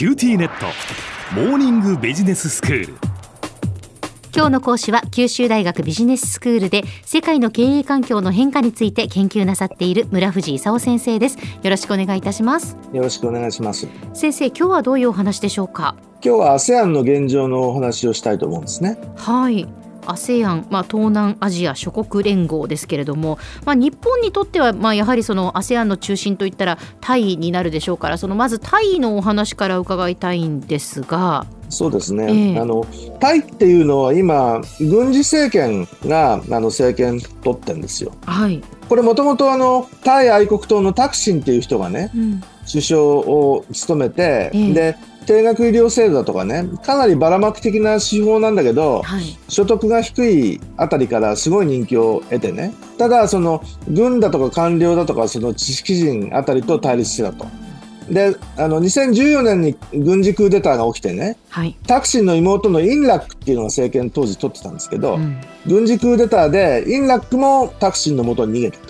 QTnet。モーニングビジネススクール。今日の講師は九州大学ビジネススクールで世界の経営環境の変化について研究なさっている村藤功先生です。よろしくお願いいたします。よろしくお願いします。先生今日はどういうお話でしょうか？今日は ASEAN の現状のお話をしたいと思うんですね。はい ASEAN、まあ、東南アジア諸国連合ですけれども、まあ、日本にとっては、まあ、やはりその ASEAN の中心といったらタイになるでしょうからそのまずタイのお話から伺いたいんですが。そうですね、ええ。あのタイっていうのは今軍事政権があの政権取ってるんですよ。はい、これもともとあのタイ愛国党のタクシンっていう人がねうん。首相を務めて、ええ。で定額医療制度だとかねかなりばらまく的な手法なんだけどはい。所得が低いあたりからすごい人気を得てね。ただその軍だとか官僚だとかその知識人あたりと対立してたと。であの2014年に軍事クーデターが起きてねはい、タクシンの妹のインラックっていうのが政権当時取ってたんですけど、うん。軍事クーデターでインラックもタクシンの元に逃げた。と、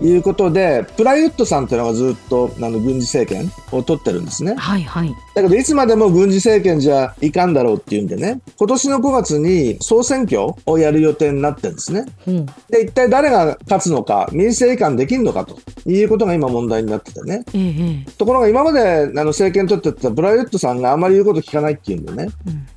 いうことでプラユットさんっていうのがずっとあの軍事政権を取ってるんですね。はいはい。だけどいつまでも軍事政権じゃいかんだろうっていうんでね今年の5月に総選挙をやる予定になってるんですね。う。んで一体誰が勝つのか民政移管できるのかということが今問題になっててね。ええええ。ところが今まであの政権取ってたプラユットさんがあまり言うこと聞かないっていうんでね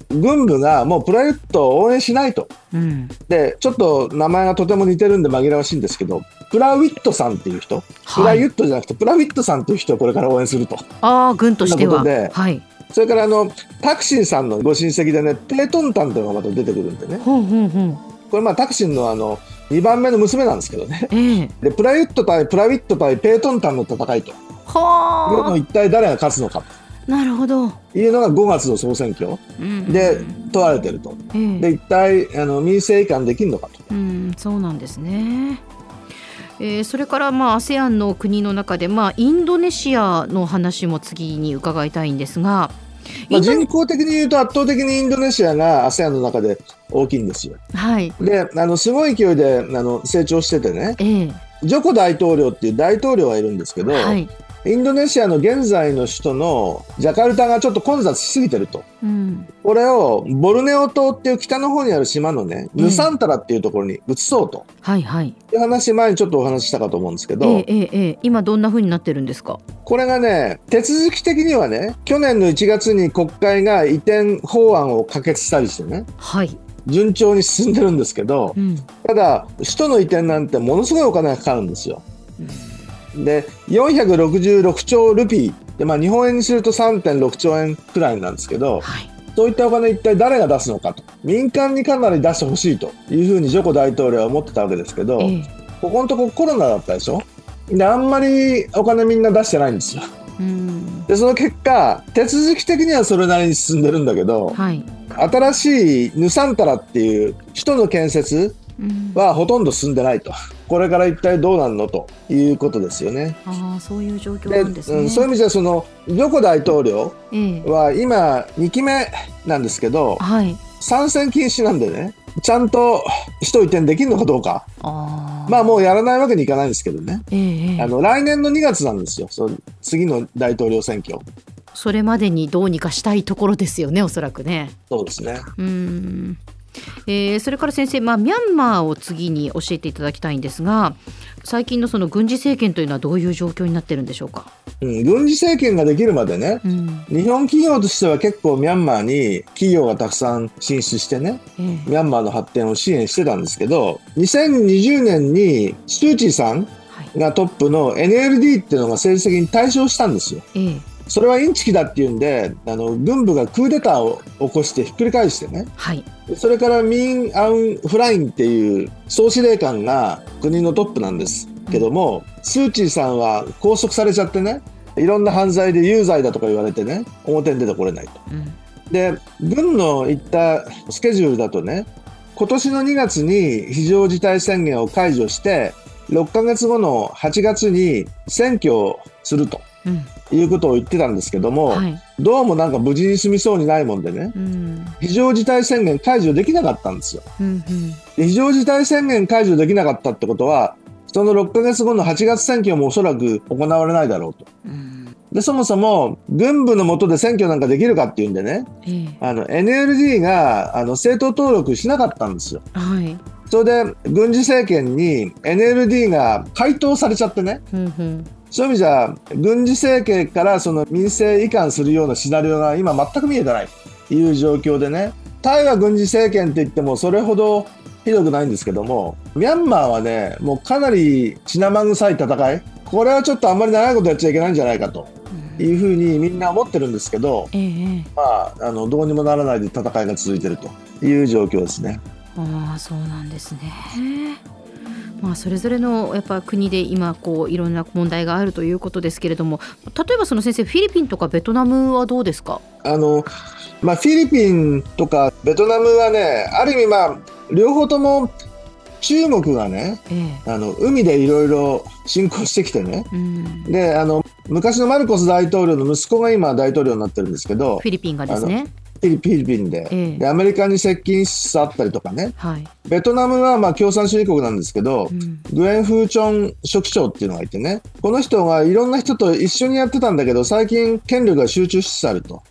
軍部がもうプラユットを応援しないと。うん。うんでちょっと名前がとても似てるんで紛らわしいんですけどプラウィットさんっていう人、プラユットじゃなくてプラウィットさんっていう人をこれから応援すると。ああ軍としては。で。はい。それからあのタクシンさんのご親戚でねペートンタンっていうのがまた出てくるんでね。ほんほんほんこれまあタクシンのあの2番目の娘なんですけどね。ええ。でプラユット対プラウィット対ペートンタンの戦いと。はを一体誰が勝つのか。あなるほど、というのが5月の総選挙。うんで問われてると。ええ。で一体あの民政移管できるのかと。うん、そうなんですね。えーそれからまあ ASEAN の国の中でまあインドネシアの話も次に伺いたいんですが、まあ、人口的に言うと圧倒的にインドネシアが ASEAN の中で大きいんですよ。はい、であのすごい勢いであの成長しててね。ええ。ジョコ大統領っていう大統領がいるんですけど、はい、インドネシアの現在の首都のジャカルタがちょっと混雑しすぎてると。うん、これをボルネオ島っていう北の方にある島のね、うんヌサンタラっていうところに移そうとはいはい。いう話前にちょっとお話ししたかと思うんですけど、えええ今どんな風になってるんですか？これがね手続き的にはね去年の1月に国会が移転法案を可決したりしてねはい。順調に進んでるんですけどうん。ただ首都の移転なんてものすごいお金がかかるんですよ。で466兆ルピーで、まあ、日本円にすると3.6兆円くらいなんですけどはい。そういったお金一体誰が出すのかと民間にかなり出してほしいというふうにジョコ大統領は思ってたわけですけど、ええここのとこコロナだったでしょ？であんまりお金みんな出してないんですよ。うん。でその結果手続き的にはそれなりに進んでるんだけどはい。新しいヌサンタラっていう首都の建設うん、はほとんど進んでないと。これから一体どうなるのと。いうことですよね。ああそういう状況でなんですね。うん、そういう意味じゃそのジョコ大統領ええ。は今2期目なんですけどはい。参戦禁止なんでねちゃんと首都移転できるのかどうか。まあもうやらないわけにいかないんですけどね。ええええ。あの来年の2月なんですよ。その次の大統領選挙。それまでにどうにかしたいところですよねおそらくね。そうですね。うーんえーそれから先生、まあ、ミャンマーを次に教えていただきたいんですが最近のその軍事政権というのはどういう状況になってるんでしょうか？うん、軍事政権ができるまでねうん日本企業としては結構ミャンマーに企業がたくさん進出してねええミャンマーの発展を支援してたんですけど2020年にスー・チーさんはいがトップの NLD っていうのが政治的に対象したんですよ。ええそれはインチキだっていうんであの軍部がクーデターを起こしてひっくり返してね。はい。それからミン・アウン・フラインっていう総司令官が国のトップなんですけども、スー・チーさんは拘束されちゃってねいろんな犯罪で有罪だとか言われてね表に出てこれないと。うん。で軍の言ったスケジュールだとね今年の2月に非常事態宣言を解除して6ヶ月後の8月に選挙をするとうん。いうことを言ってたんですけども、はい。どうもなんか無事に済みそうにないもんでねうん。非常事態宣言解除できなかったんですよ。うんうん。で非常事態宣言解除できなかったってことはその6ヶ月後の8月選挙もおそらく行われないだろうと。うんでそもそも軍部の下で選挙なんかできるかっていうんでねええ。あの NLD があの政党登録しなかったんですよ。はい。それで軍事政権に NLD が回答されちゃってね。ふんふん。そういう意味じゃ軍事政権からその民政移管するようなシナリオが今全く見えてない。という状況でね。タイは軍事政権って言ってもそれほどひどくないんですけどもミャンマーはねもうかなり血生臭い戦い。これはちょっとあんまり長いことやっちゃいけないんじゃないかというふうにみんな思ってるんですけど、ええええまあ、あのどうにもならないで戦いが続いてるという状況ですね。ああそうなんですね。まあそれぞれのやっぱ国で今こういろんな問題があるということですけれども例えばその先生フィリピンとかベトナムはどうですか？あのまあ、フィリピンとかベトナムはねある意味まあ両方とも中国がねええ。あの海でいろいろ侵攻してきてね。うん。であの昔のマルコス大統領の息子が今大統領になってるんですけどフィリピンがですね。フィリピンで,、ええ。でアメリカに接近しつつあったりとかね。はい、ベトナムはまあ共産主義国なんですけど、うん。グエン・フーチョン書記長っていうのがいてね。この人がいろんな人と一緒にやってたんだけど最近権力が集中しつつあると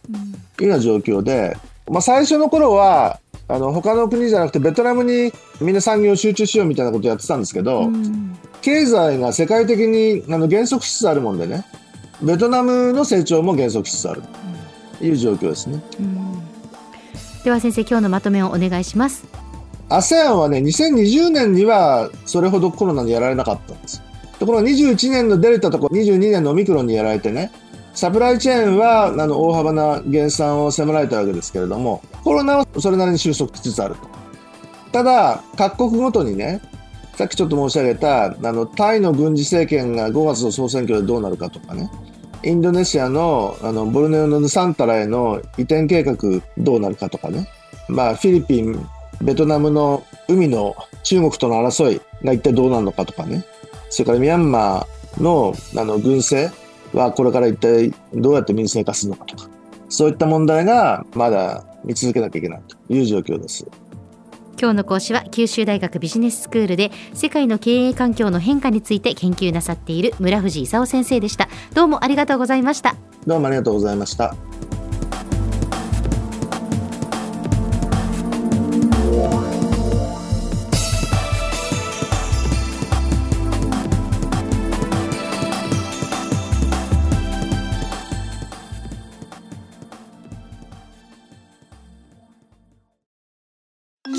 いうような状況で、まあ、最初の頃はあの他の国じゃなくてベトナムにみんな産業を集中しようみたいなことをやってたんですけど、うん。経済が世界的にあの減速しつつあるもんでねベトナムの成長も減速しつつある。という状況ですね。うん。では先生今日のまとめをお願いします。ASEAN はね2020年にはそれほどコロナにやられなかったんです。ところが21年のデルタとか22年のオミクロンにやられてねサプライチェーンはあの大幅な減産を迫られたわけですけれどもコロナはそれなりに収束しつつあると。ただ各国ごとにねさっきちょっと申し上げたあのタイの軍事政権が5月の総選挙でどうなるかとかねインドネシアのあのボルネオのヌサンタラへの移転計画どうなるかとかねまあフィリピンベトナムの海の中国との争いが一体どうなるのかとかね、それからミャンマーのあの軍政はこれから一体どうやって民生化するのかとか、そういった問題がまだ見続けなきゃいけないという状況です。今日の講師は九州大学ビジネススクールで世界の経営環境の変化について研究なさっている村藤勲先生でした。どうもありがとうございました。どうもありがとうございました。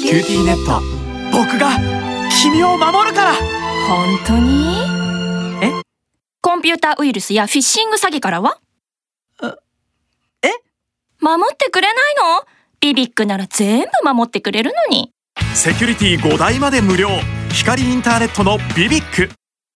QTnet。僕が君を守るから。本当に？え？コンピューターウイルスやフィッシング詐欺からは？え？守ってくれないの？ビビックなら全部守ってくれるのに。セキュリティ5台まで無料。光インターネットのビビック